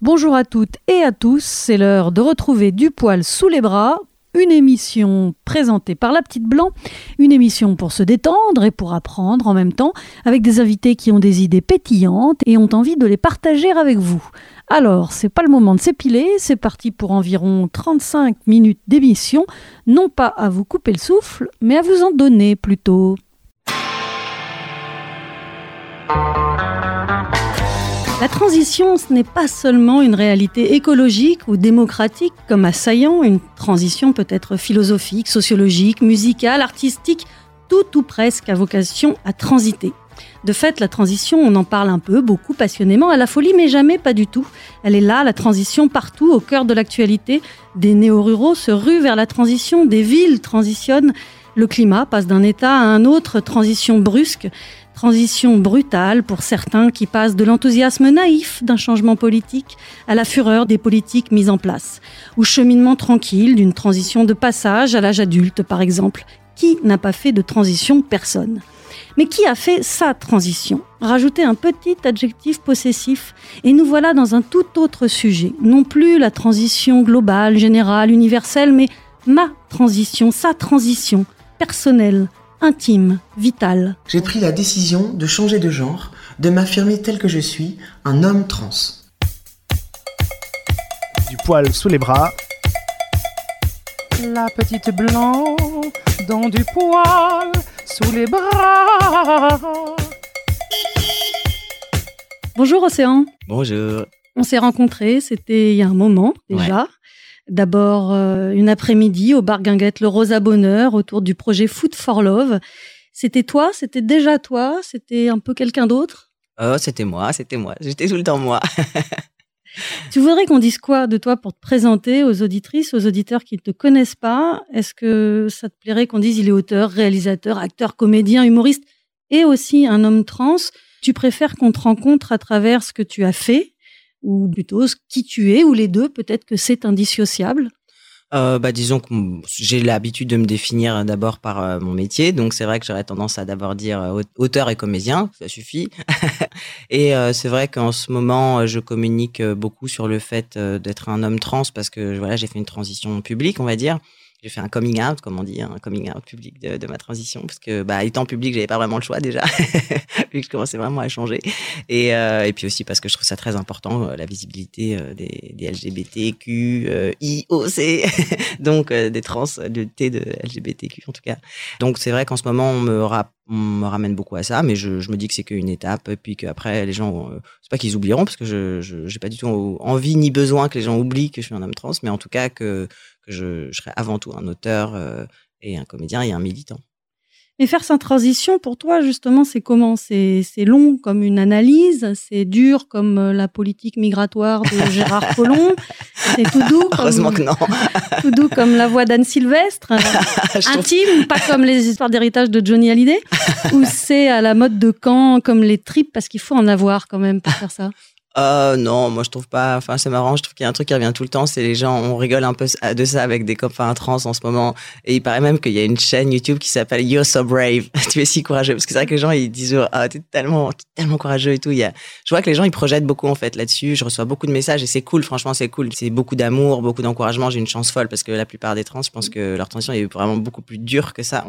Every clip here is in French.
Bonjour à toutes et à tous, c'est l'heure de retrouver Du poil sous les bras, une émission présentée par La Petite Blanc, une émission pour se détendre et pour apprendre en même temps, avec des invités qui ont des idées pétillantes et ont envie de les partager avec vous. Alors, c'est pas le moment de s'épiler, c'est parti pour environ 35 minutes d'émission, non pas à vous couper le souffle, mais à vous en donner plutôt. La transition, ce n'est pas seulement une réalité écologique ou démocratique comme assaillant, une transition peut être philosophique, sociologique, musicale, artistique, tout ou presque a vocation à transiter. De fait, la transition, on en parle un peu, beaucoup, passionnément, à la folie, mais jamais pas du tout. Elle est là, la transition, partout, au cœur de l'actualité. Des néo-ruraux se ruent vers la transition, des villes transitionnent. Le climat passe d'un état à un autre, transition brusque. Transition brutale pour certains qui passent de l'enthousiasme naïf d'un changement politique à la fureur des politiques mises en place, ou cheminement tranquille d'une transition de passage à l'âge adulte par exemple. Qui n'a pas fait de transition Personne? Mais qui a fait sa transition? Rajouter un petit adjectif possessif et nous voilà dans un tout autre sujet. Non plus la transition globale, générale, universelle, mais ma transition, sa transition, personnelle, intime, vital. J'ai pris la décision de changer de genre, de m'affirmer tel que je suis, un homme trans. Du poil sous les bras. La petite blanc dans du poil sous les bras. Bonjour Océan. Bonjour. On s'est rencontrés, c'était il y a un moment déjà. D'abord, euh, une après-midi au bar Guinguette, le Rosa Bonheur, autour du projet Food for Love. C'était toi? C'était déjà toi? C'était un peu quelqu'un d'autre? Oh, c'était moi, c'était moi. J'étais tout le temps moi. tu voudrais qu'on dise quoi de toi pour te présenter aux auditrices, aux auditeurs qui ne te connaissent pas? Est-ce que ça te plairait qu'on dise il est auteur, réalisateur, acteur, comédien, humoriste et aussi un homme trans? Tu préfères qu'on te rencontre à travers ce que tu as fait ou plutôt qui tu es, ou les deux, peut-être que c'est indissociable? Euh, bah, disons que j'ai l'habitude de me définir d'abord par euh, mon métier, donc c'est vrai que j'aurais tendance à d'abord dire euh, auteur et comédien, ça suffit. et euh, c'est vrai qu'en ce moment, je communique beaucoup sur le fait d'être un homme trans parce que voilà, j'ai fait une transition publique, on va dire j'ai fait un coming out, comme on dit, un coming out public de, ma transition, parce que bah, étant public, j'avais pas vraiment le choix déjà, vu que je commençais vraiment à changer. Et, euh, et puis aussi parce que je trouve ça très important, euh, la visibilité euh, des, des LGBTQ, IOC, donc des trans, de T de LGBTQ en tout cas. Donc c'est vrai qu'en ce moment, on me, ramène beaucoup à ça, mais je, me dis que c'est qu'une étape, et puis qu'après, les gens, c'est pas qu'ils oublieront, parce que je j'ai pas du tout envie ni besoin que les gens oublient que je suis un homme trans, mais en tout cas que je, je serais avant tout un auteur euh, et un comédien et un militant. Et faire sa transition, pour toi, justement, c'est comment? C'est long comme une analyse, c'est dur comme euh, la politique migratoire de Gérard Collomb, c'est tout doux comme, Heureusement que non. tout doux comme la voix d'Anne Sylvestre, intime, pas comme les histoires d'héritage de Johnny Hallyday, ou c'est à la mode de camp comme les tripes, parce qu'il faut en avoir quand même pour faire ça euh, non, moi je trouve pas. Enfin, c'est marrant. Je trouve qu'il y a un truc qui revient tout le temps. C'est les gens. On rigole un peu de ça avec des copains trans en ce moment. Et il paraît même qu'il y a une chaîne YouTube qui s'appelle You're So Brave. tu es si courageux. Parce que c'est vrai que les gens ils disent ah t'es tellement tellement courageux et tout. Il y a. Je vois que les gens ils projettent beaucoup en fait là-dessus. Je reçois beaucoup de messages et c'est cool. Franchement, c'est cool. C'est beaucoup d'amour, beaucoup d'encouragement. J'ai une chance folle parce que la plupart des trans, je pense que leur transition est vraiment beaucoup plus dure que ça.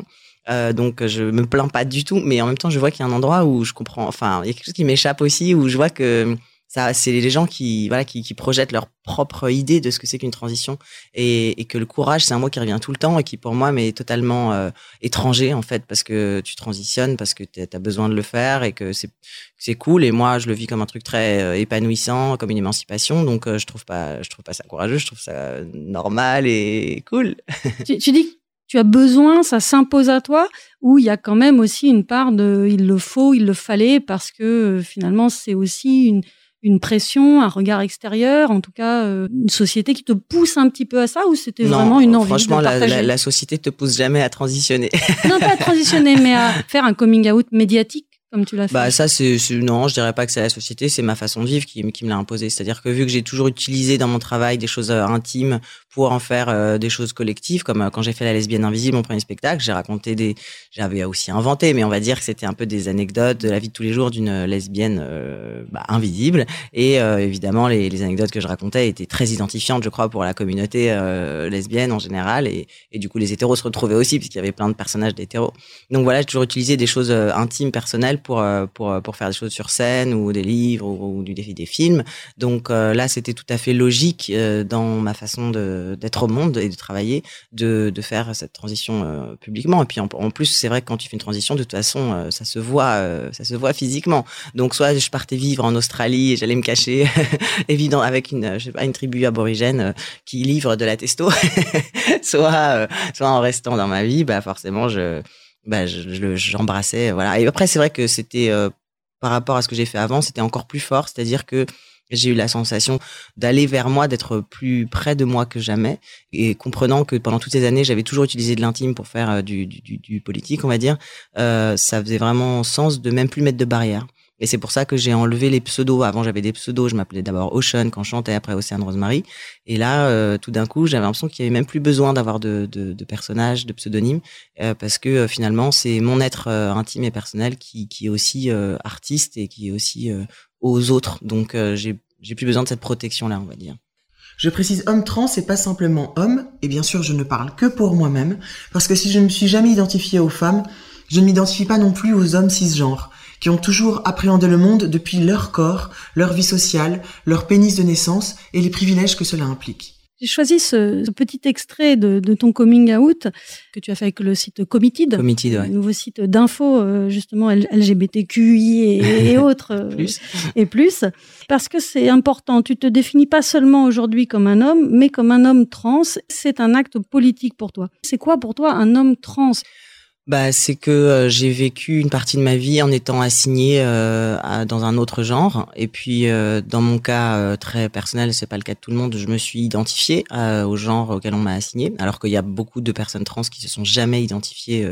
Euh, donc je me plains pas du tout, mais en même temps je vois qu'il y a un endroit où je comprends. Enfin, il y a quelque chose qui m'échappe aussi où je vois que ça c'est les gens qui voilà qui, projettent leur propre idée de ce que c'est qu'une transition. Et, que le courage c'est un mot qui revient tout le temps et qui pour moi m'est totalement euh, étranger en fait parce que tu transitionnes parce que tu as besoin de le faire et que c'est cool. Et moi je le vis comme un truc très euh, épanouissant comme une émancipation. Donc euh, je trouve pas je trouve pas ça courageux. Je trouve ça normal et cool. Tu dis tu as besoin, ça s'impose à toi, ou il y a quand même aussi une part de il le faut, il le fallait, parce que finalement c'est aussi une, une pression, un regard extérieur, en tout cas euh, une société qui te pousse un petit peu à ça ou c'était vraiment une envie franchement, de partager la, la, société te pousse jamais à transitionner. non, pas à transitionner, mais à faire un coming out médiatique. comme tu l'as fait Bah ça c'est non, je dirais pas que c'est la société, c'est ma façon de vivre qui, qui me l'a imposé. C'est-à-dire que vu que j'ai toujours utilisé dans mon travail des choses euh, intimes pour en faire euh, des choses collectives, comme euh, quand j'ai fait la lesbienne invisible, mon premier spectacle, j'ai raconté des, j'avais aussi inventé, mais on va dire que c'était un peu des anecdotes de la vie de tous les jours d'une lesbienne bah, invisible. Et évidemment, les, anecdotes que je racontais étaient très identifiantes, je crois, pour la communauté lesbienne en général, et, du coup les hétéros se retrouvaient aussi puisqu'il y avait plein de personnages d'hétéros. Donc voilà, j'ai toujours utilisé des choses intimes, personnelles pour, euh, pour, euh, pour faire des choses sur scène ou des livres ou, du défi des films. Donc euh, là, c'était tout à fait logique dans ma façon d'être au monde et de travailler, de, de faire cette transition publiquement. Et puis en, plus, c'est vrai que quand tu fais une transition, de toute façon, ça se voit, ça se voit physiquement. Donc soit je partais vivre en Australie et j'allais me cacher, évident, avec une, je sais pas, une tribu aborigène qui livre de la testo, soit, soit en restant dans ma vie, bah forcément je bah, j'embrassais. voilà. Et après, c'est vrai que c'était euh, par rapport à ce que j'ai fait avant, c'était encore plus fort. C'est-à-dire que j'ai eu la sensation d'aller vers moi, d'être plus près de moi que jamais, et comprenant que pendant toutes ces années, j'avais toujours utilisé de l'intime pour faire euh, du, du, du, politique, on va dire. Euh, ça faisait vraiment sens de même plus mettre de barrières. Et c'est pour ça que j'ai enlevé les pseudos. Avant, j'avais des pseudos. Je m'appelais d'abord Ocean quand je chantais, après Océane Rosemary. Et là, euh, tout d'un coup, j'avais l'impression qu'il y avait même plus besoin d'avoir de, de, de, personnages, de pseudonymes, euh, parce que euh, finalement, c'est mon être intime et personnel qui, qui est aussi artiste et qui est aussi aux autres. Donc, j'ai j'ai plus besoin de cette protection-là, on va dire. Je précise homme trans et pas simplement homme, et bien sûr je ne parle que pour moi-même, parce que si je ne me suis jamais identifié aux femmes, je ne m'identifie pas non plus aux hommes cisgenres qui ont toujours appréhendé le monde depuis leur corps, leur vie sociale, leur pénis de naissance et les privilèges que cela implique. J'ai choisi ce, petit extrait de, ton coming out que tu as fait avec le site Committed, Committed ouais. nouveau site d'info euh, justement LGBTQI et, et autres euh, plus. et plus, parce que c'est important. Tu te définis pas seulement aujourd'hui comme un homme, mais comme un homme trans. C'est un acte politique pour toi. C'est quoi pour toi un homme trans? Bah, c'est que euh, j'ai vécu une partie de ma vie en étant assignée euh, dans un autre genre. Et puis, euh, dans mon cas très personnel, c'est pas le cas de tout le monde, je me suis identifiée au genre auquel on m'a assigné, alors qu'il y a beaucoup de personnes trans qui se sont jamais identifiées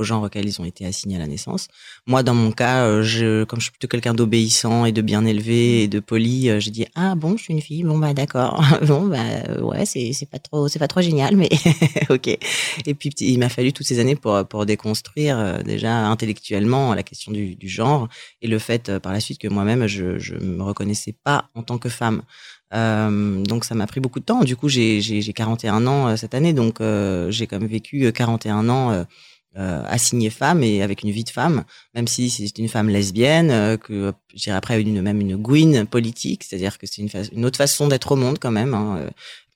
au genre auquel ils ont été assignés à la naissance. Moi, dans mon cas, je, comme je suis plutôt quelqu'un d'obéissant et de bien élevé et de poli, j'ai dit ah bon, je suis une fille, bon bah d'accord, bon bah ouais, c'est pas trop c'est pas trop génial, mais ok. Et puis il m'a fallu toutes ces années pour pour des construire euh, déjà intellectuellement la question du, genre et le fait euh, par la suite que moi-même je je me reconnaissais pas en tant que femme. Euh, donc ça m'a pris beaucoup de temps. Du coup, j'ai j'ai 41 ans cette année, donc j'ai quand même vécu 41 ans euh, assignée femme et avec une vie de femme, même si c'est une femme lesbienne, que j'irai après une même une gouine politique, c'est-à-dire que c'est une, autre façon d'être au monde quand même. Hein,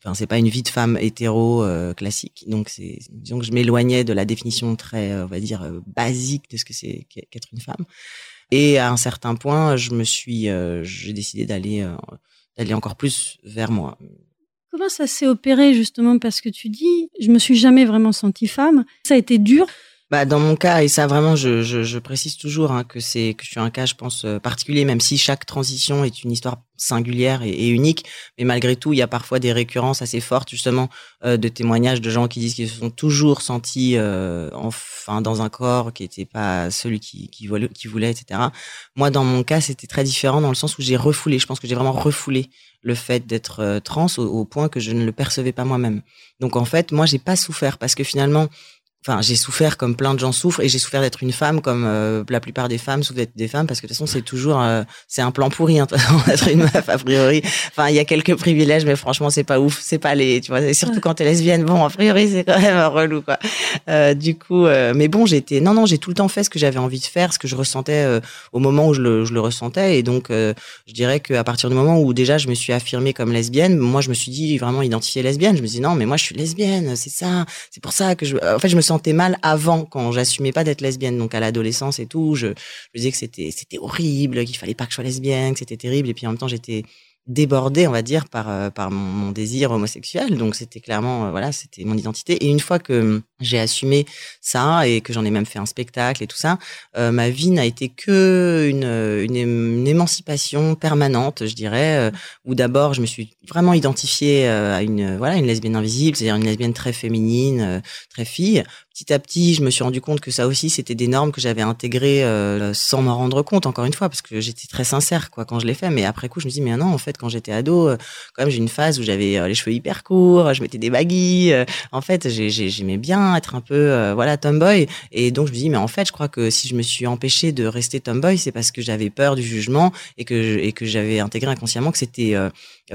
Enfin, c'est pas une vie de femme hétéro euh, classique. Donc, disons que je m'éloignais de la définition très, euh, on va dire, euh, basique de ce que c'est qu'être une femme. Et à un certain point, je me suis, j'ai décidé d'aller, d'aller encore plus vers moi. Comment ça s'est opéré justement? Parce que tu dis, je me suis jamais vraiment sentie femme. Ça a été dur. Bah, dans mon cas, et ça vraiment, je, je, je précise toujours hein, que c'est que je suis un cas, je pense, euh, particulier, même si chaque transition est une histoire singulière et, unique. Mais malgré tout, il y a parfois des récurrences assez fortes, justement, euh, de témoignages de gens qui disent qu'ils se sont toujours sentis euh, enfin dans un corps qui n'était pas celui qui, qui voulait, etc. Moi, dans mon cas, c'était très différent dans le sens où j'ai refoulé. Je pense que j'ai vraiment refoulé le fait d'être euh, trans au, au, point que je ne le percevais pas moi-même. Donc en fait, moi, j'ai pas souffert parce que finalement, enfin j'ai souffert comme plein de gens souffrent et j'ai souffert d'être une femme comme euh, la plupart des femmes souffrent d'être des femmes parce que de toute façon c'est toujours euh, c'est un plan pourri hein, d'être une meuf a priori. Enfin il y a quelques privilèges mais franchement c'est pas ouf c'est pas les tu vois et surtout quand t'es lesbienne bon a priori c'est quand même relou quoi. Euh, du coup mais bon j'étais non non j'ai tout le temps fait ce que j'avais envie de faire ce que je ressentais au moment où je le, je le ressentais et donc je dirais qu'à partir du moment où déjà je me suis affirmée comme lesbienne moi je me suis dit vraiment identifiée lesbienne. Je me dis non mais moi je suis lesbienne c'est ça c'est pour ça que je en fait je me sens sentais mal avant quand j'assumais pas d'être lesbienne. Donc à l'adolescence et tout je, je disais que c'était c'était horrible qu'il fallait pas que je sois lesbienne que c'était terrible. Et puis en même temps j'étais débordée, on va dire, par, euh, par mon, désir homosexuel. Donc c'était clairement, euh, voilà, c'était mon identité. Et une fois que j'ai assumé ça et que j'en ai même fait un spectacle et tout ça, euh, ma vie n'a été que une, une, une, émancipation permanente, je dirais, euh, où d'abord je me suis vraiment identifiée euh, à une, voilà, une lesbienne invisible, c'est-à-dire une lesbienne très féminine, euh, très fille. Petit à petit, je me suis rendu compte que ça aussi, c'était des normes que j'avais intégrées euh, sans m'en rendre compte, encore une fois, parce que j'étais très sincère quoi quand je l'ai fait. Mais après coup, je me dis, mais non, en fait, quand j'étais ado, quand même, j'ai une phase où j'avais les cheveux hyper courts, je mettais des baguilles. en fait, j'aimais bien être un peu, euh, voilà, tomboy. Et donc, je me dis, mais en fait, je crois que si je me suis empêchée de rester tomboy, c'est parce que j'avais peur du jugement et que, et que j'avais intégré inconsciemment que c'était euh,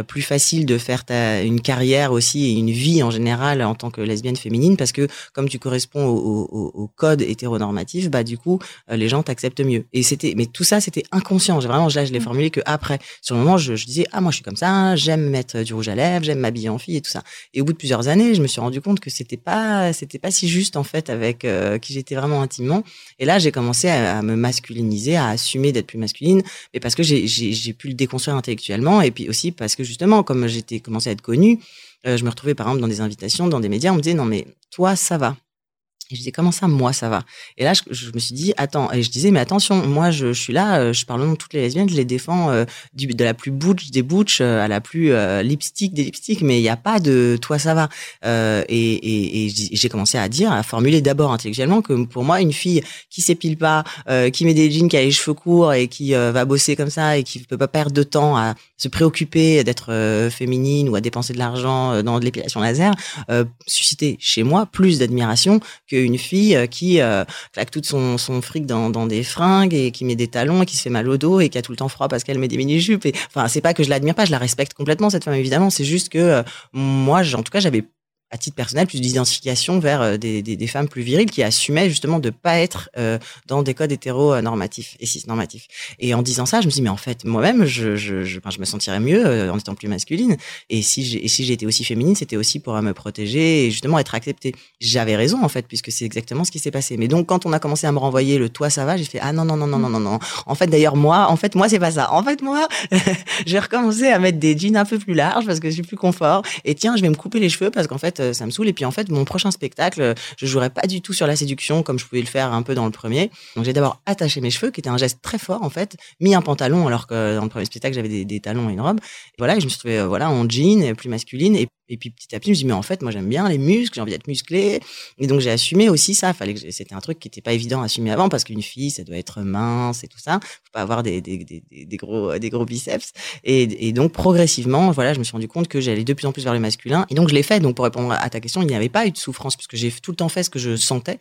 plus facile de faire ta, une carrière aussi et une vie en général en tant que lesbienne féminine parce que comme tu corresponds au, au, au code hétéronormatif, bah du coup euh, les gens t'acceptent mieux. Et c'était, mais tout ça c'était inconscient. J'ai vraiment là je l'ai formulé que après. Sur le moment, je, je, disais ah moi je suis comme ça, j'aime mettre du rouge à lèvres, j'aime m'habiller en fille et tout ça. Et au bout de plusieurs années, je me suis rendu compte que c'était pas c'était pas si juste en fait avec euh, qui j'étais vraiment intimement. Et là j'ai commencé à, à, me masculiniser, à assumer d'être plus masculine, mais parce que j'ai pu le déconstruire intellectuellement et puis aussi parce que justement, comme j'étais commencé à être connue, euh, je me retrouvais par exemple dans des invitations, dans des médias, on me disait non mais toi ça va. Et je disais, comment ça, moi, ça va? Et là, je, me suis dit, attends, et je disais, mais attention, moi, je, suis là, euh, je parle au de toutes les lesbiennes, je les défends euh, du, de la plus butch des butch euh, à la plus euh, lipstick des lipsticks, mais il n'y a pas de toi, ça va. Et j'ai commencé à dire, à formuler d'abord intellectuellement que pour moi, une fille qui s'épile pas, qui met des jeans, qui a les cheveux courts et qui va bosser comme ça et qui peut pas perdre de temps à se préoccuper d'être féminine ou à dépenser de l'argent dans de l'épilation laser, suscitait chez moi plus d'admiration que une fille qui euh, claque tout son, son fric dans, dans, des fringues et qui met des talons et qui se fait mal au dos et qui a tout le temps froid parce qu'elle met des mini-jupes. Enfin, c'est pas que je l'admire pas, je la respecte complètement, cette femme, évidemment. C'est juste que euh, moi, en tout cas, j'avais à titre personnel, plus d'identification vers euh, des, des, des, femmes plus viriles qui assumaient justement de pas être euh, dans des codes hétéro-normatifs et cis-normatifs. Et en disant ça, je me dis mais en fait moi-même je, je, je, je, me sentirais mieux euh, en étant plus masculine. Et si j'ai si j'étais aussi féminine, c'était aussi pour me protéger et justement être acceptée. J'avais raison en fait puisque c'est exactement ce qui s'est passé. Mais donc quand on a commencé à me renvoyer le toi ça va, j'ai fait ah non non non non non non non. En fait d'ailleurs moi, en fait moi c'est pas ça. En fait moi j'ai recommencé à mettre des jeans un peu plus larges parce que j'ai plus confort. Et tiens je vais me couper les cheveux parce qu'en fait ça me saoule. Et puis en fait, mon prochain spectacle, je jouerai pas du tout sur la séduction comme je pouvais le faire un peu dans le premier. Donc j'ai d'abord attaché mes cheveux, qui était un geste très fort en fait, mis un pantalon alors que dans le premier spectacle j'avais des, talons et une robe. Et voilà, et je me suis trouvée voilà en jean, plus masculine. Et, et puis petit à petit, je me suis dit mais en fait, moi j'aime bien les muscles, j'ai envie d'être musclée. Et donc j'ai assumé aussi ça. Fallait que c'était un truc qui était pas évident à assumer avant parce qu'une fille, ça doit être mince et tout ça. Faut pas avoir des, des, des, gros des gros biceps. Et, et donc progressivement, voilà, je me suis rendu compte que j'allais de plus en plus vers le masculin. Et donc je l'ai fait. Donc pour répondre à ta question, il n'y avait pas eu de souffrance puisque j'ai tout le temps fait ce que je sentais,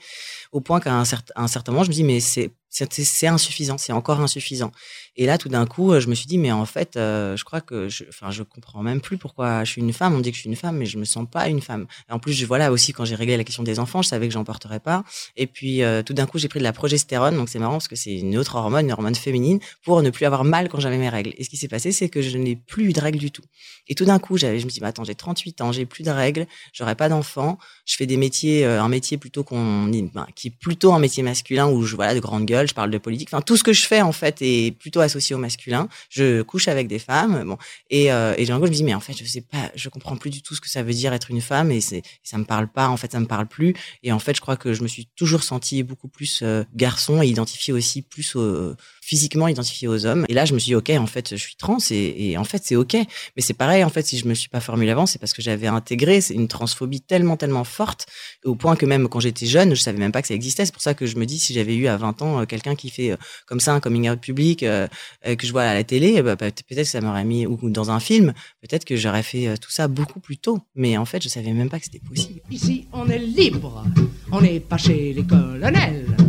au point qu'à un, certain, moment, je me dis mais c'est insuffisant, c'est encore insuffisant. Et là, tout d'un coup, je me suis dit, mais en fait, euh, je crois que, je, enfin, je comprends même plus pourquoi je suis une femme. On dit que je suis une femme, mais je me sens pas une femme. Et en plus, je, voilà aussi quand j'ai réglé la question des enfants, je savais que j'en porterais pas. Et puis, euh, tout d'un coup, j'ai pris de la progestérone, donc c'est marrant parce que c'est une autre hormone, une hormone féminine, pour ne plus avoir mal quand j'avais mes règles. Et ce qui s'est passé, c'est que je n'ai plus de règles du tout. Et tout d'un coup, je me dis, bah, attends, j'ai 38 ans, j'ai plus de règles, j'aurai pas d'enfants, je fais des métiers, euh, un métier plutôt qu'on, ben, qui est plutôt un métier masculin où je, voilà, de grande gueule, je parle de politique. Enfin, tout ce que je fais en fait est plutôt associé au masculin. Je couche avec des femmes, bon, et, euh, et d'un coup je me dis mais en fait je sais pas, je comprends plus du tout ce que ça veut dire être une femme et c'est ça me parle pas. En fait ça me parle plus. Et en fait je crois que je me suis toujours senti beaucoup plus euh, garçon et identifié aussi plus au, physiquement identifié aux hommes. Et là, je me suis dit, OK, en fait, je suis trans et, en fait, c'est OK. Mais c'est pareil, en fait, si je me suis pas formulé avant, c'est parce que j'avais intégré une transphobie tellement, tellement forte, au point que même quand j'étais jeune, je savais même pas que ça existait. C'est pour ça que je me dis, si j'avais eu à 20 ans quelqu'un qui fait comme ça un coming out public, euh, que je vois à la télé, bah, peut-être que ça m'aurait mis, ou dans un film, peut-être que j'aurais fait tout ça beaucoup plus tôt. Mais en fait, je savais même pas que c'était possible. Ici, on est libre. On n'est pas chez les colonels.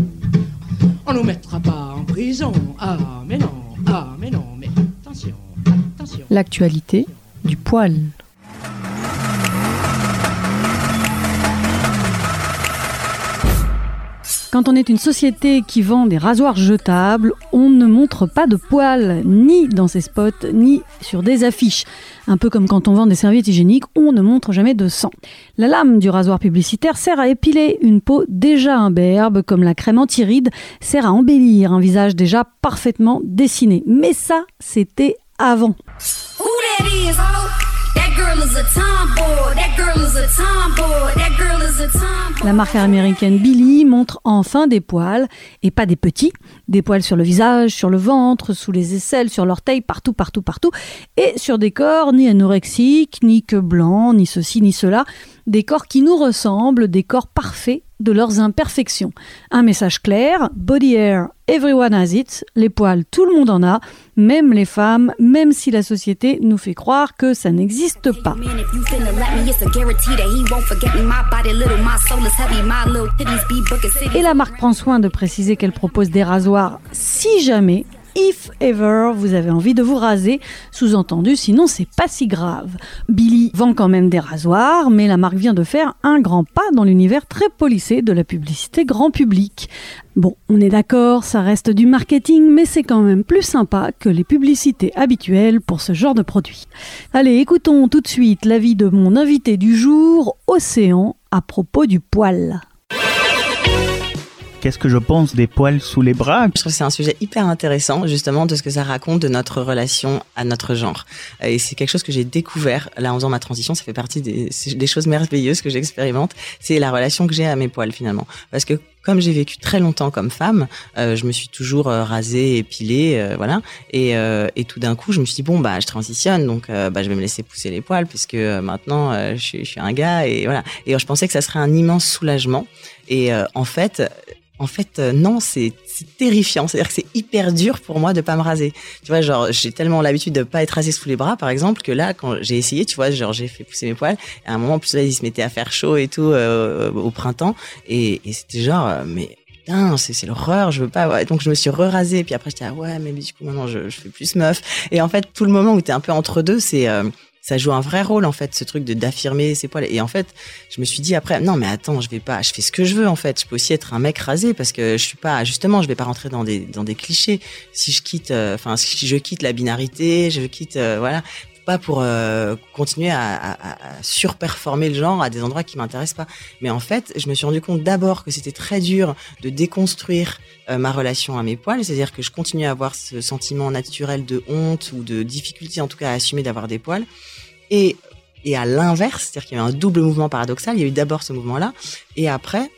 On nous mettra pas en prison. Ah, mais non, ah, mais non, mais attention, attention. L'actualité du poil. Quand on est une société qui vend des rasoirs jetables, on ne montre pas de poils, ni dans ses spots, ni sur des affiches. Un peu comme quand on vend des serviettes hygiéniques, on ne montre jamais de sang. La lame du rasoir publicitaire sert à épiler une peau déjà imberbe, comme la crème anti-rides sert à embellir un visage déjà parfaitement dessiné. Mais ça, c'était avant. La marque américaine Billy montre enfin des poils, et pas des petits, des poils sur le visage, sur le ventre, sous les aisselles, sur l'orteil, partout, partout, partout, et sur des corps ni anorexiques, ni que blancs, ni ceci, ni cela, des corps qui nous ressemblent, des corps parfaits de leurs imperfections. Un message clair, body hair, everyone has it, les poils, tout le monde en a, même les femmes, même si la société nous fait croire que ça n'existe pas. Et la marque prend soin de préciser qu'elle propose des rasoirs si jamais, if ever, vous avez envie de vous raser. Sous-entendu, sinon c'est pas si grave. Billy vend quand même des rasoirs, mais la marque vient de faire un grand pas dans l'univers très policé de la publicité grand public. Bon, on est d'accord, ça reste du marketing, mais c'est quand même plus sympa que les publicités habituelles pour ce genre de produit. Allez, écoutons tout de suite l'avis de mon invité du jour, Océan, à propos du poil. Qu'est-ce que je pense des poils sous les bras? Je trouve que c'est un sujet hyper intéressant, justement, de ce que ça raconte de notre relation à notre genre. Et c'est quelque chose que j'ai découvert, là, en faisant ma transition, ça fait partie des, choses merveilleuses que j'expérimente. C'est la relation que j'ai à mes poils, finalement. Parce que, comme j'ai vécu très longtemps comme femme, euh, je me suis toujours euh, rasée, épilée, euh, voilà. Et, tout d'un coup, je me suis dit, bon, bah, je transitionne, donc bah, je vais me laisser pousser les poils, puisque maintenant, je, suis, je suis un gars, et voilà. Et je pensais que ça serait un immense soulagement. Et en fait, en fait, euh, non, c'est terrifiant. C'est-à-dire que c'est hyper dur pour moi de pas me raser. Tu vois, genre, j'ai tellement l'habitude de pas être rasé sous les bras, par exemple, que là, quand j'ai essayé, tu vois, genre, j'ai fait pousser mes poils. À un moment, en plus, là, il se mettait à faire chaud et tout euh, au printemps. Et, et c'était genre, euh, mais putain, c'est c'est l'horreur, je veux pas. ouais. Donc, je me suis re-rasée. Puis après, j'étais, ah ouais, mais du coup, maintenant, je, je fais plus meuf. Et en fait, tout le moment où t'es un peu entre deux, c'est... euh, ça joue un vrai rôle en fait ce truc de d'affirmer ses poils. Et en fait je me suis dit après non mais attends je vais pas je fais ce que je veux en fait. Je peux aussi être un mec rasé parce que je suis pas justement je vais pas rentrer dans des clichés. Si je quitte euh, enfin si je quitte la binarité je quitte euh, voilà pas pour euh, continuer à, surperformer le genre à des endroits qui m'intéressent pas. Mais en fait je me suis rendu compte d'abord que c'était très dur de déconstruire euh, ma relation à mes poils. C'est-à-dire que je continuais à avoir ce sentiment naturel de honte ou de difficulté en tout cas à assumer d'avoir des poils. Et, et à l'inverse, c'est-à-dire qu'il y avait un double mouvement paradoxal. Il y a eu d'abord ce mouvement-là, et après,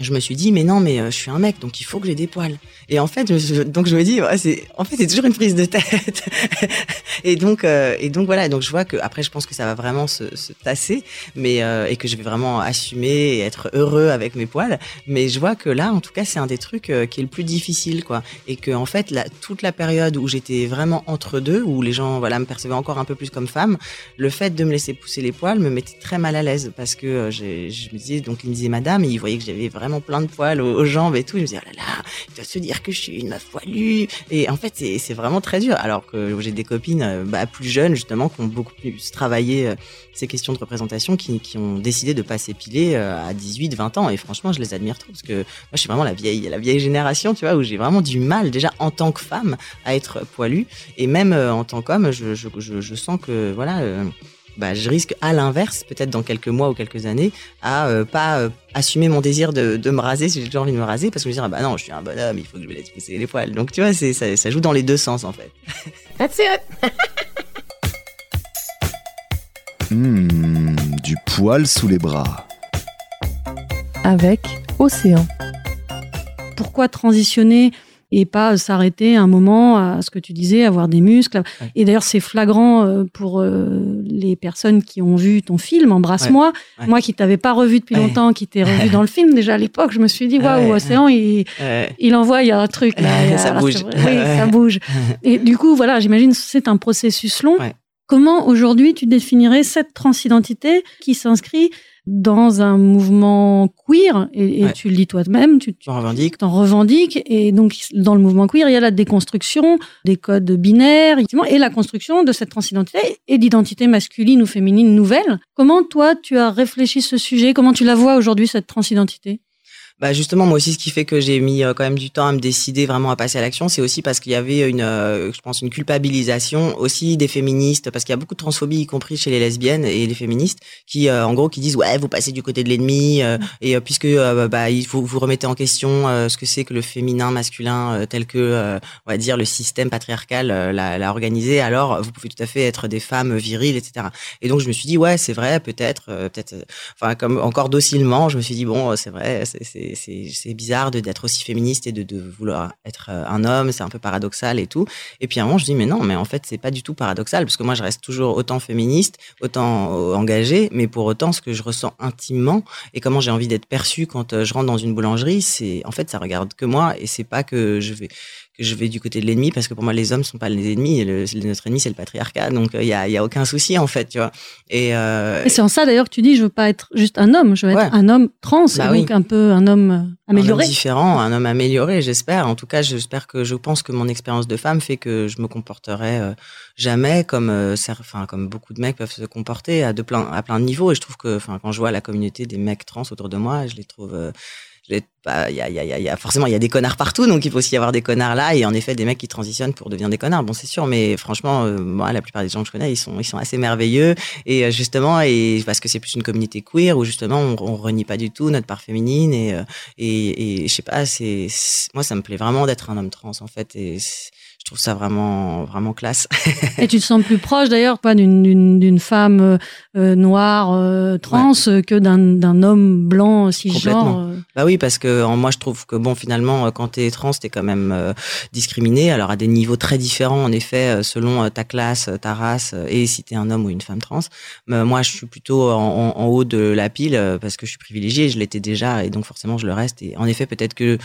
je me suis dit, mais non, mais euh, je suis un mec, donc il faut que j'ai des poils. Et en fait, je donc je me dis, ouais, c'est, en fait, c'est toujours une prise de tête. et donc, euh, et donc voilà. Donc je vois que après, je pense que ça va vraiment se, se tasser, mais euh, et que je vais vraiment assumer et être heureux avec mes poils. Mais je vois que là, en tout cas, c'est un des trucs euh, qui est le plus difficile, quoi. Et que en fait, la, toute la période où j'étais vraiment entre deux, où les gens, voilà, me percevaient encore un peu plus comme femme, le fait de me laisser pousser les poils me mettait très mal à l'aise parce que euh, je me disais, donc il me disait madame, et il voyait que j'avais vraiment plein de poils aux, jambes et tout. Il me disait, oh là là, il doit se dire que je suis une meuf poilue. Et en fait, c'est vraiment très dur. Alors que j'ai des copines euh, bah, plus jeunes, justement, qui ont beaucoup plus travaillé euh, ces questions de représentation, qui, ont décidé de pas s'épiler euh, à 18, 20 ans. Et franchement, je les admire trop parce que moi, je suis vraiment la vieille, la vieille génération, tu vois, où j'ai vraiment du mal, déjà en tant que femme, à être poilue. Et même en tant qu'homme, je, je, je, je sens que, voilà, bah, je risque à l'inverse, peut-être dans quelques mois ou quelques années, à euh, pas euh, assumer mon désir de, de me raser si j'ai toujours envie de me raser, parce que je me dis, ah bah non, je suis un bonhomme, il faut que je me laisse pousser les poils. Donc tu vois, c'est, ça, ça joue dans les deux sens en fait. That's it. Hmm, du poil sous les bras. Avec Océan. pourquoi transitionner et pas s'arrêter un moment à ce que tu disais, avoir des muscles. Ouais. Et d'ailleurs, c'est flagrant euh, pour euh, les personnes qui ont vu ton film, Embrasse-moi. Ouais. Moi qui t'avais pas revu depuis longtemps, qui t'ai revu dans le film déjà à l'époque, je me suis dit, waouh. Océan, il, Euh, il envoie, il y a un truc là. Ça bouge. Oui, ça bouge. Et du coup, voilà, j'imagine que c'est un processus long. Comment aujourd'hui tu définirais cette transidentité qui s'inscrit dans un mouvement queer et, et Ouais. tu le dis toi-même, tu, t'en revendiques et donc dans le mouvement queer il y a la déconstruction des codes binaires et la construction de cette transidentité et d'identité masculine ou féminine nouvelle. Comment toi tu as réfléchi ce sujet? Comment tu la vois aujourd'hui cette transidentité? Bah justement, moi aussi, ce qui fait que j'ai mis euh, quand même du temps à me décider vraiment à passer à l'action, c'est aussi parce qu'il y avait une, euh, je pense, une culpabilisation aussi des féministes, parce qu'il y a beaucoup de transphobie, y compris chez les lesbiennes et les féministes, qui, euh, en gros, qui disent ouais, vous passez du côté de l'ennemi, et puisque euh, bah il faut vous remettez en question ce que c'est que le féminin, masculin, tel que, on va dire, le système patriarcal l'a, organisé, alors vous pouvez tout à fait être des femmes viriles, etc. Et donc je me suis dit ouais, c'est vrai, peut-être, peut-être, enfin comme encore docilement, je me suis dit bon, c'est vrai, c'est, c'est, bizarre d'être aussi féministe et de, de vouloir être euh, un homme, c'est un peu paradoxal et tout. Et puis à un moment, je dis mais non, mais en fait c'est pas du tout paradoxal parce que moi je reste toujours autant féministe, autant euh, engagée, mais pour autant ce que je ressens intimement et comment j'ai envie d'être perçue quand euh, je rentre dans une boulangerie, c'est en fait ça regarde que moi et c'est pas que je vais que je vais du côté de l'ennemi parce que pour moi les hommes sont pas les ennemis, et le, notre ennemi c'est le patriarcat, donc il y a, y a aucun souci en fait, tu vois. Et, euh, Et c'est en ça d'ailleurs que tu dis, je veux pas être juste un homme, je veux être un homme trans, Bah donc un peu un homme euh, un homme amélioré. différent, un homme amélioré, j'espère. En tout cas, j'espère que je pense que mon expérience de femme fait que je me comporterai euh, jamais comme, euh, enfin, comme beaucoup de mecs peuvent se comporter à de plein, à plein de niveaux. Et je trouve que, enfin, quand je vois la communauté des mecs trans autour de moi, je les trouve. Bah, il y a, y a, y a- forcément, il y a des connards partout, donc il faut aussi y avoir des connards là, et en effet, des mecs qui transitionnent pour devenir des connards. Bon, c'est sûr, mais franchement, euh, moi, la plupart des gens que je connais, ils sont, ils sont assez merveilleux, et euh, justement, et parce que c'est plus une communauté queer où justement, on, on renie pas du tout notre part féminine, et, euh, et, et je sais pas, c'est moi ça me plaît vraiment d'être un homme trans en fait et je trouve ça vraiment vraiment classe. Et tu te sens plus proche d'ailleurs pas d'une- femme euh, euh, noire euh, trans que d'un homme blanc cisgenre. Euh. bah oui parce que en moi je trouve que bon finalement euh, quand t'es trans t'es quand même euh, discriminé alors à des niveaux très différents en effet selon ta classe ta race et si t'es un homme ou une femme trans. Mais moi je suis plutôt en, en- en haut de la pile parce que je suis privilégié je l'étais déjà et donc forcément je le reste et en effet peut-être que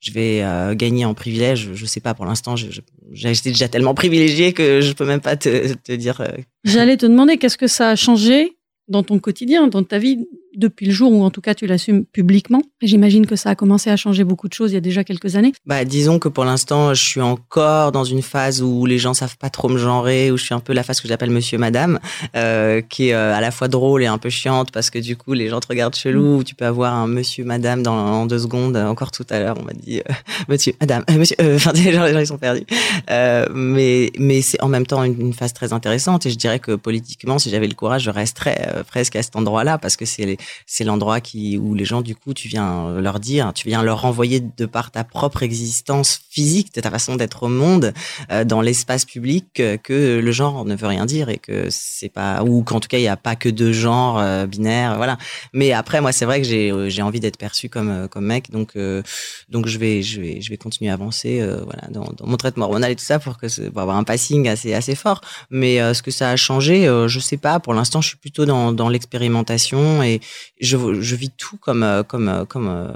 je vais euh, gagner en privilège, je sais pas pour l'instant, été déjà tellement privilégié que je peux même pas te, te dire euh, J'allais te demander qu'est-ce que ça a changé dans ton quotidien, dans ta vie, depuis le jour où en tout cas tu l'assumes publiquement. J'imagine que ça a commencé à changer beaucoup de choses il y a déjà quelques années. Bah, disons que pour l'instant, je suis encore dans une phase où les gens savent pas trop me genrer, où je suis un peu la phase que j'appelle Monsieur Madame, euh, qui est euh, à la fois drôle et un peu chiante parce que du coup, les gens te regardent chelou. Où tu peux avoir un Monsieur Madame dans en deux secondes. Encore tout à l'heure, on m'a dit euh, Monsieur Madame, euh, Monsieur. euh, Enfin, les gens, les gens, ils sont perdus. Euh, mais mais c'est en même temps une, une phase très intéressante et je dirais que politiquement, si j'avais le courage, je resterais presque à cet endroit-là parce que c'est les- c'est l'endroit qui où les gens du coup, tu viens leur dire, tu viens leur renvoyer de par ta propre existence physique, de ta façon d'être au monde, euh, dans l'espace public, que le genre ne veut rien dire et que c'est pas ou qu'en tout cas il n'y a pas que deux genres euh, binaires, voilà. Mais après, moi, c'est vrai que j'ai euh, j'ai envie d'être perçu comme euh, comme mec, donc euh, donc je vais je vais je vais continuer à avancer, euh, voilà, dans, dans mon traitement hormonal et tout ça pour que pour avoir un passing assez assez fort. Mais ce que ça a changé, je sais pas. Pour l'instant, je suis plutôt dans dans l'expérimentation et je je vis tout comme euh, comme euh, comme euh,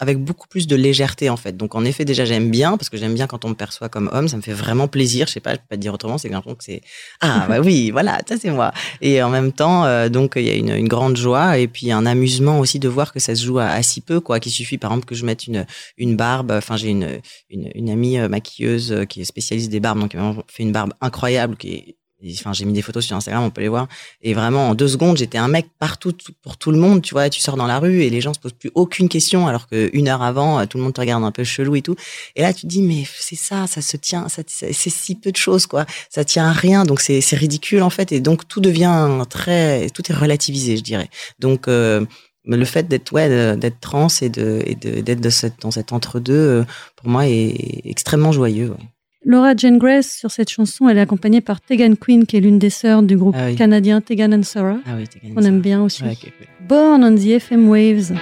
avec beaucoup plus de légèreté en fait. Donc en effet déjà j'aime bien parce que j'aime bien quand on me perçoit comme homme, ça me fait vraiment plaisir. Je sais pas, je peux pas te dire autrement, c'est que que c'est ah bah oui voilà ça c'est moi. Et en même temps euh, donc il y a une, une grande joie et puis un amusement aussi de voir que ça se joue à, à si peu quoi. Qu'il suffit par exemple que je mette une une barbe. Enfin j'ai une, une une amie maquilleuse qui est spécialiste des barbes donc elle m'a fait une barbe incroyable qui est Enfin, j'ai mis des photos sur Instagram, on peut les voir. Et vraiment, en deux secondes, j'étais un mec partout tout- pour tout le monde. Tu vois, tu sors dans la rue et les gens se posent plus aucune question, alors qu'une heure avant, euh, tout le monde te regarde un peu chelou et tout. Et là, tu te dis, mais c'est ça, ça se tient, c'est si peu de choses, quoi. Ça tient à rien, donc c'est ridicule en fait. Et donc tout devient très, tout est relativisé, je dirais. Donc euh, le fait d'être ouais, d'être trans et d'être dans cet entre-deux, euh, pour moi, est extrêmement joyeux. ouais. Laura Jane Grace, sur cette chanson, elle est accompagnée par Tegan Quinn, qui est l'une des sœurs du groupe Ah oui. canadien Tegan and Sarah. Ah oui, On aime bien aussi. Ouais, ok, cool. Born on the FM Waves.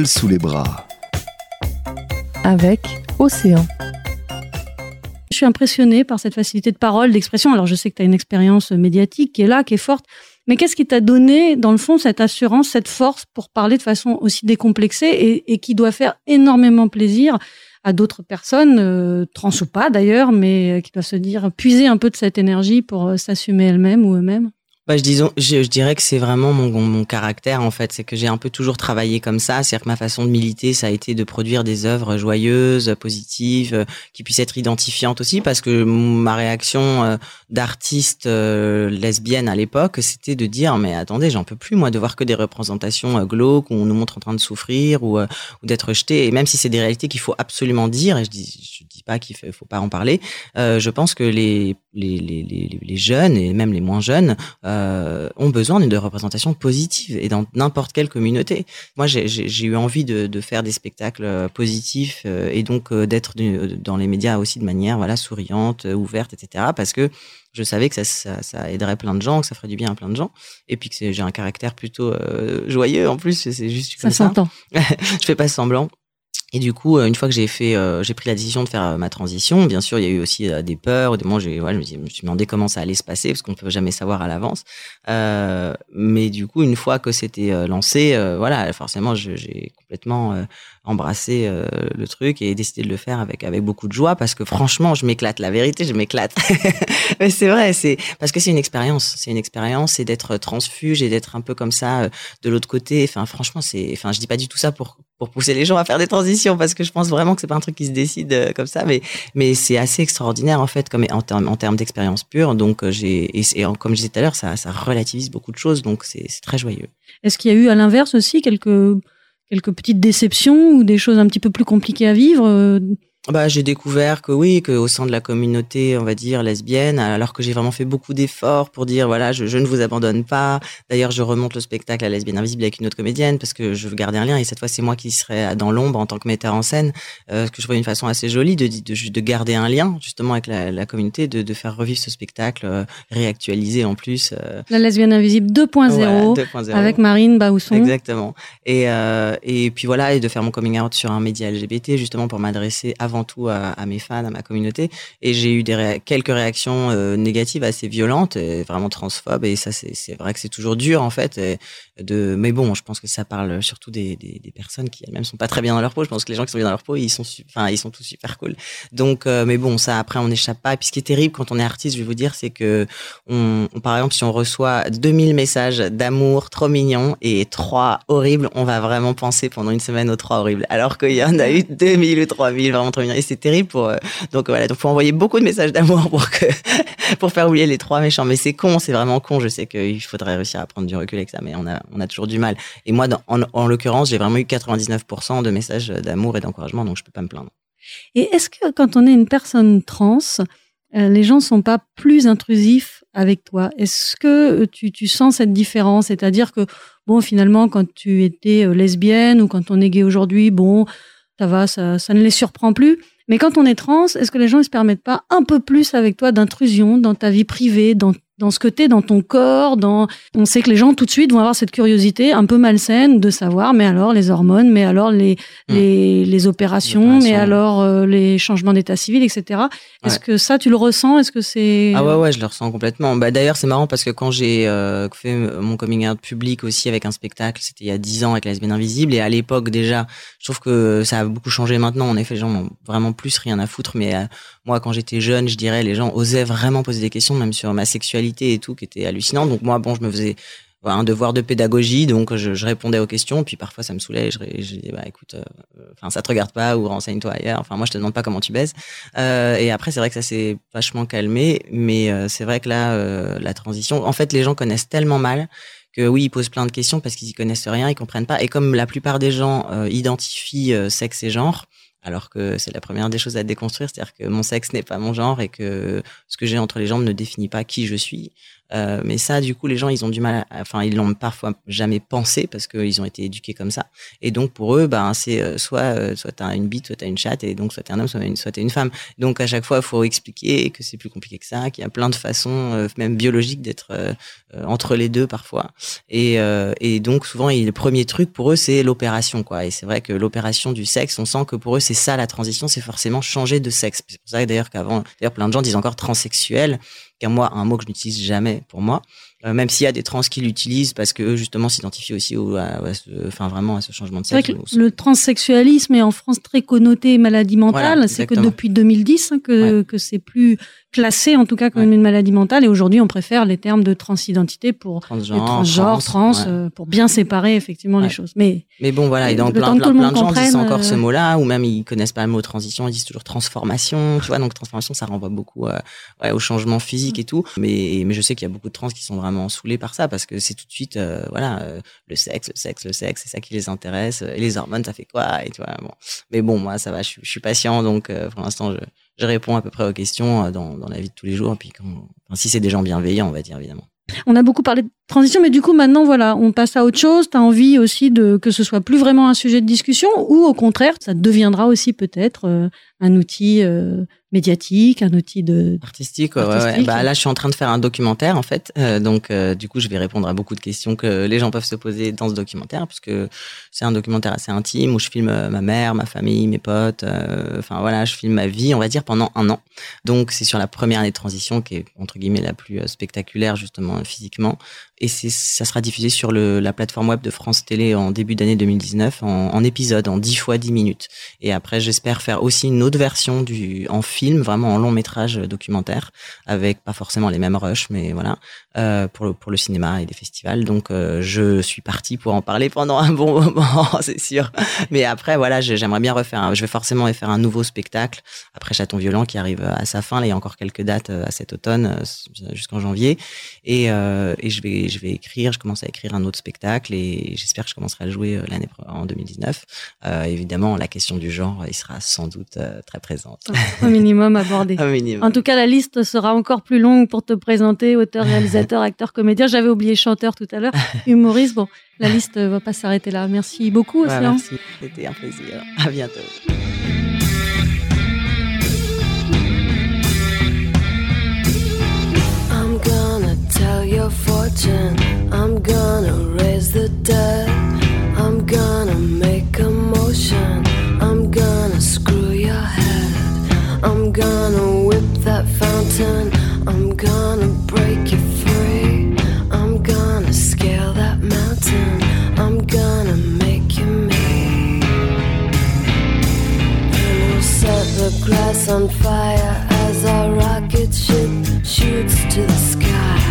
Sous les bras. Avec Océan. Je suis impressionnée par cette facilité de parole, d'expression. Alors, je sais que tu as une expérience médiatique qui est là, qui est forte. Mais qu'est-ce qui t'a donné, dans le fond, cette assurance, cette force pour parler de façon aussi décomplexée et, et qui doit faire énormément plaisir à d'autres personnes, euh, trans ou pas d'ailleurs, mais euh, qui doivent se dire, puiser un peu de cette énergie pour euh, s'assumer elles-mêmes ou eux-mêmes? Bah, je, disons, je, je dirais que c'est vraiment mon, mon caractère en fait, c'est que j'ai un peu toujours travaillé comme ça, c'est-à-dire que ma façon de militer, ça a été de produire des œuvres joyeuses, positives, euh, qui puissent être identifiantes aussi, parce que ma réaction euh, d'artiste euh, lesbienne à l'époque, c'était de dire mais attendez, j'en peux plus moi de voir que des représentations glauques où on nous montre en train de souffrir ou, ou d'être rejeté, et même si c'est des réalités qu'il faut absolument dire, et je dis je dis pas qu'il faut, faut pas en parler, euh, je pense que les les, les, les, les jeunes et même les moins jeunes euh, ont besoin de représentations positives et dans n'importe quelle communauté. Moi, j'ai- eu envie de, de faire des spectacles euh, positifs euh, et donc euh, d'être du- dans les médias aussi de manière voilà souriante, euh, ouverte, etc. Parce que je savais que ça, ça, ça aiderait plein de gens, que ça ferait du bien à plein de gens, et puis que j'ai un caractère plutôt euh, joyeux en plus. C'est juste Ça comme ça. s'entend. je fais pas semblant. Et du coup, euh, une fois que j'ai fait, euh, j'ai pris la décision de faire euh, ma transition. Bien sûr, il y a eu aussi des peurs. Des moments, j'ai, je me suis- demandé comment ça allait se passer parce qu'on ne peut jamais savoir à l'avance. Mais du coup, une fois que c'était lancé, voilà, forcément, j'ai complètement embrassé euh, le truc et décidé de le faire avec avec beaucoup de joie parce que franchement, je m'éclate. La vérité, je m'éclate. mais c'est vrai, c'est parce que c'est une expérience. C'est une expérience, c'est d'être transfuge et d'être un peu comme ça euh, de l'autre côté. Enfin, franchement, c'est, enfin, je dis pas du tout ça pour pour pousser les gens à faire des transitions parce que je pense vraiment que c'est pas un truc qui se décide euh, comme ça, mais mais c'est assez extraordinaire en fait, comme en termes en termes d'expérience pure. Donc euh, j'ai et, comme je disais tout à l'heure, ça ça relativise beaucoup de choses, donc c'est très joyeux. Est-ce qu'il y a eu à l'inverse aussi quelques, quelques petites déceptions ou des choses un petit peu plus compliquées à vivre euh, Bah, j'ai découvert que oui, que au sein de la communauté, on va dire lesbienne, alors que j'ai vraiment fait beaucoup d'efforts pour dire voilà, je, je ne vous abandonne pas. D'ailleurs, je remonte le spectacle à lesbienne invisible avec une autre comédienne parce que je veux garder un lien et cette fois c'est moi qui serai dans l'ombre en tant que metteur en scène, euh, ce que je trouvais une façon assez jolie de, de, de garder un lien justement avec la, la communauté, de, de faire revivre ce spectacle euh, réactualisé en plus. euh, La lesbienne invisible 2.0 Voilà, 2.0. avec Marine Baousson. Exactement. Et, euh, et puis voilà, et de faire mon coming out sur un média LGBT, justement pour m'adresser avant tout à, mes fans, à ma communauté. Et j'ai eu des quelques réactions euh, négatives assez violentes, vraiment transphobes. Et ça, c'est vrai que c'est toujours dur, en fait. de, mais bon, je pense que ça parle surtout des, personnes qui elles-mêmes sont pas très bien dans leur peau. Je pense que les gens qui sont bien dans leur peau, ils sont, enfin, ils sont tous super cool. Donc, euh, mais bon, ça, après, on n'échappe pas. Et puis, ce qui est terrible quand on est artiste, je vais vous dire, c'est que, par exemple, si on reçoit 2000 messages d'amour trop mignons et trois horribles, on va vraiment penser pendant une semaine aux trois horribles. Alors qu'il y en a eu 2000 ou 3000 vraiment trop Et c'est terrible pour, euh, donc voilà. Donc, faut envoyer beaucoup de messages d'amour pour que, pour faire oublier les trois méchants. Mais c'est con, c'est vraiment con. Je sais qu'il faudrait réussir à prendre du recul avec ça, mais on a, on a toujours du mal. Et moi, en, en l'occurrence, j'ai vraiment eu 99% de messages d'amour et d'encouragement, donc je peux pas me plaindre. Et est-ce que quand on est une personne trans, euh, les gens sont pas plus intrusifs avec toi? Est-ce que euh, tu, tu sens cette différence? C'est-à-dire que, bon, finalement, quand tu étais lesbienne ou quand on est gay aujourd'hui, bon, ça va, ça, ça ne les surprend plus. Mais quand on est trans, est-ce que les gens ne se permettent pas un peu plus avec toi d'intrusion dans ta vie privée, dans, dans ce que t'es, dans ton corps dans... On sait que les gens tout de suite vont avoir cette curiosité un peu malsaine de savoir, mais alors les hormones, mais alors les, les, les opérations, mais alors euh, les changements d'état civil, etc. Est-ce que ça, tu le ressens? Est-ce que c'est... Ah ouais, ouais, je le ressens complètement. Bah, D'ailleurs, c'est marrant parce que quand j'ai euh, fait mon coming out public aussi avec un spectacle, c'était il y a 10 ans avec Lesbienne Invisible, et à l'époque déjà, je trouve que ça a beaucoup changé maintenant. En effet, les gens n'ont vraiment plus rien à foutre, mais euh, moi, quand j'étais jeune, je dirais, les gens osaient vraiment poser des questions, même sur ma sexualité et tout, qui était hallucinant. Donc moi, bon, je me faisais un devoir de pédagogie, donc je, répondais aux questions, puis parfois ça me saoulait, je, disais, bah écoute, euh, enfin ça te regarde pas, ou renseigne-toi ailleurs, enfin moi je te demande pas comment tu baises. Euh, et après, c'est vrai que ça s'est vachement calmé, mais euh, c'est vrai que là, euh, la transition, en fait, les gens connaissent tellement mal que oui, ils posent plein de questions parce qu'ils y connaissent rien, ils comprennent pas. Et comme la plupart des gens euh, identifient euh, sexe et genre, alors que c'est la première des choses à déconstruire, c'est-à-dire que mon sexe n'est pas mon genre et que ce que j'ai entre les jambes ne définit pas qui je suis. Euh, mais ça, du coup, les gens, ils ont du mal, à- enfin, ils l'ont parfois jamais pensé parce qu'ils ont été éduqués comme ça. Et donc, pour eux, ben, c'est euh, soit, euh, soit t'as une bite, soit t'as une chatte, et donc soit t'es un homme, soit, une, une femme. Donc, à chaque fois, il faut expliquer que c'est plus compliqué que ça, qu'il y a plein de façons, même biologiques, d'être entre les deux parfois. Et, donc, souvent, le premier truc pour eux, c'est l'opération, quoi. Et c'est vrai que l'opération du sexe, on sent que pour eux, c'est ça la transition, c'est forcément changer de sexe. C'est pour ça d'ailleurs qu'avant, d'ailleurs, plein de gens disent encore transsexuel, moi un mot que je n'utilise jamais pour moi. Euh, même s'il y a des trans qui l'utilisent parce que eux, justement s'identifient aussi au, à, à ce, enfin vraiment à ce changement de sexe. que le transsexualisme est en France très connoté maladie mentale. Voilà, c'est que depuis 2010 hein, que, que c'est plus classé en tout cas comme une maladie mentale. Et aujourd'hui, on préfère les termes de transidentité pour Transgenre, trans, trans, ouais. euh, pour bien séparer effectivement les choses. Mais Mais bon, voilà, et dans Le plein, plein, plein de gens disent encore ce euh, mot-là, ou même ils connaissent pas le mot transition, ils disent toujours transformation, tu vois, donc transformation, ça renvoie beaucoup au changement physique et tout. Mais, mais je sais qu'il y a beaucoup de trans qui sont vraiment saoulés par ça, parce que c'est tout de suite, euh, voilà, euh, le sexe, le sexe, le sexe, c'est ça qui les intéresse, et les hormones, ça fait quoi, et tu vois, bon. Mais bon, moi, ça va, je, suis- patient, donc euh, pour l'instant, je, je réponds à peu près aux questions euh, dans, dans la vie de tous les jours, et puis si c'est des gens bienveillants, on va dire, évidemment. On a beaucoup parlé de transition, mais du coup, maintenant, voilà, on passe à autre chose. Tu as envie aussi de que ce soit plus vraiment un sujet de discussion ou au contraire, ça deviendra aussi peut-être euh, un outil euh, médiatique, un outil de. Artistique, ouais, ouais. Bah, là, je suis en train de faire un documentaire, en fait. Euh, donc, euh, du coup, je vais répondre à beaucoup de questions que les gens peuvent se poser dans ce documentaire, parce que c'est un documentaire assez intime où je filme euh, ma mère, ma famille, mes potes. euh, Enfin, voilà, je filme ma vie, on va dire, pendant un an. Donc, c'est sur la première année de transition qui est, entre guillemets, la plus euh, spectaculaire, justement, physiquement. Et ça sera diffusé sur la plateforme web de France Télé en début d'année 2019, en, épisode, en 10 fois 10 minutes. Et après, j'espère faire aussi une autre version du, en film, vraiment en long métrage documentaire, avec pas forcément les mêmes rushs, mais voilà, euh, pour, le, pour le cinéma et les festivals. Donc, euh, je suis parti pour en parler pendant un bon moment, c'est sûr. Mais après, voilà, j'aimerais bien refaire, je vais forcément faire un nouveau spectacle après Chaton Violent qui arrive à sa fin. Il y a encore quelques dates euh, à cet automne, jusqu'en janvier. Et je vais, je vais écrire, je commence à écrire un autre spectacle et j'espère que je commencerai à le jouer euh, l'année en 2019. Euh, évidemment, la question du genre, il sera sans doute euh, très présente. au minimum abordé. Au minimum. En tout cas, la liste sera encore plus longue pour te présenter auteur, réalisateur, acteur, comédien. J'avais oublié chanteur tout à l'heure, humoriste. Bon, la liste euh, va pas s'arrêter là. Merci beaucoup, Ouais, Océan. merci, c'était un plaisir. À bientôt. Your fortune. I'm gonna raise the dead. I'm gonna make a motion. I'm gonna screw your head. I'm gonna whip that fountain. I'm gonna break you free. I'm gonna scale that mountain. I'm gonna make you me. And we'll set the grass on fire as our rocket ship shoots to the sky.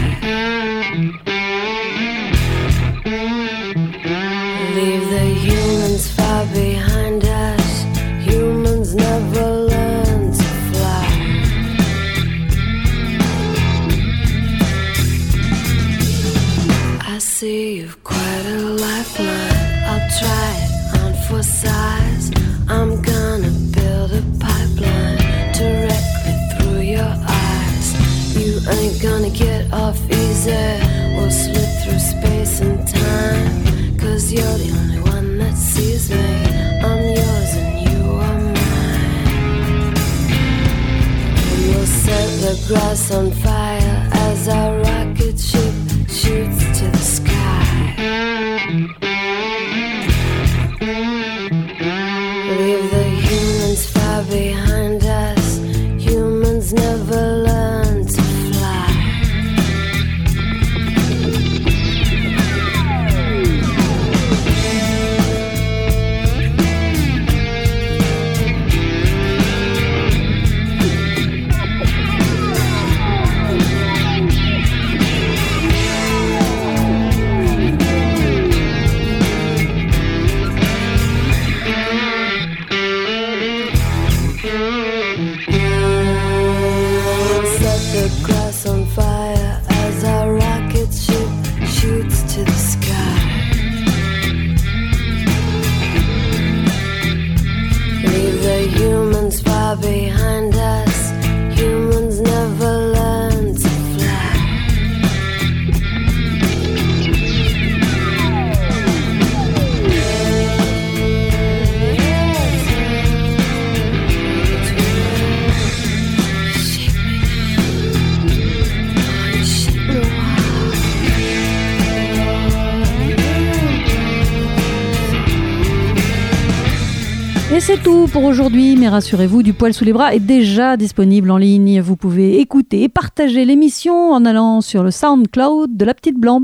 Mais rassurez-vous, Du poil sous les bras est déjà disponible en ligne. Vous pouvez écouter et partager l'émission en allant sur le SoundCloud de La Petite Blanc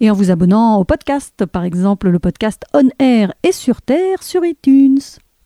et en vous abonnant au podcast, par exemple le podcast On Air et sur Terre sur iTunes.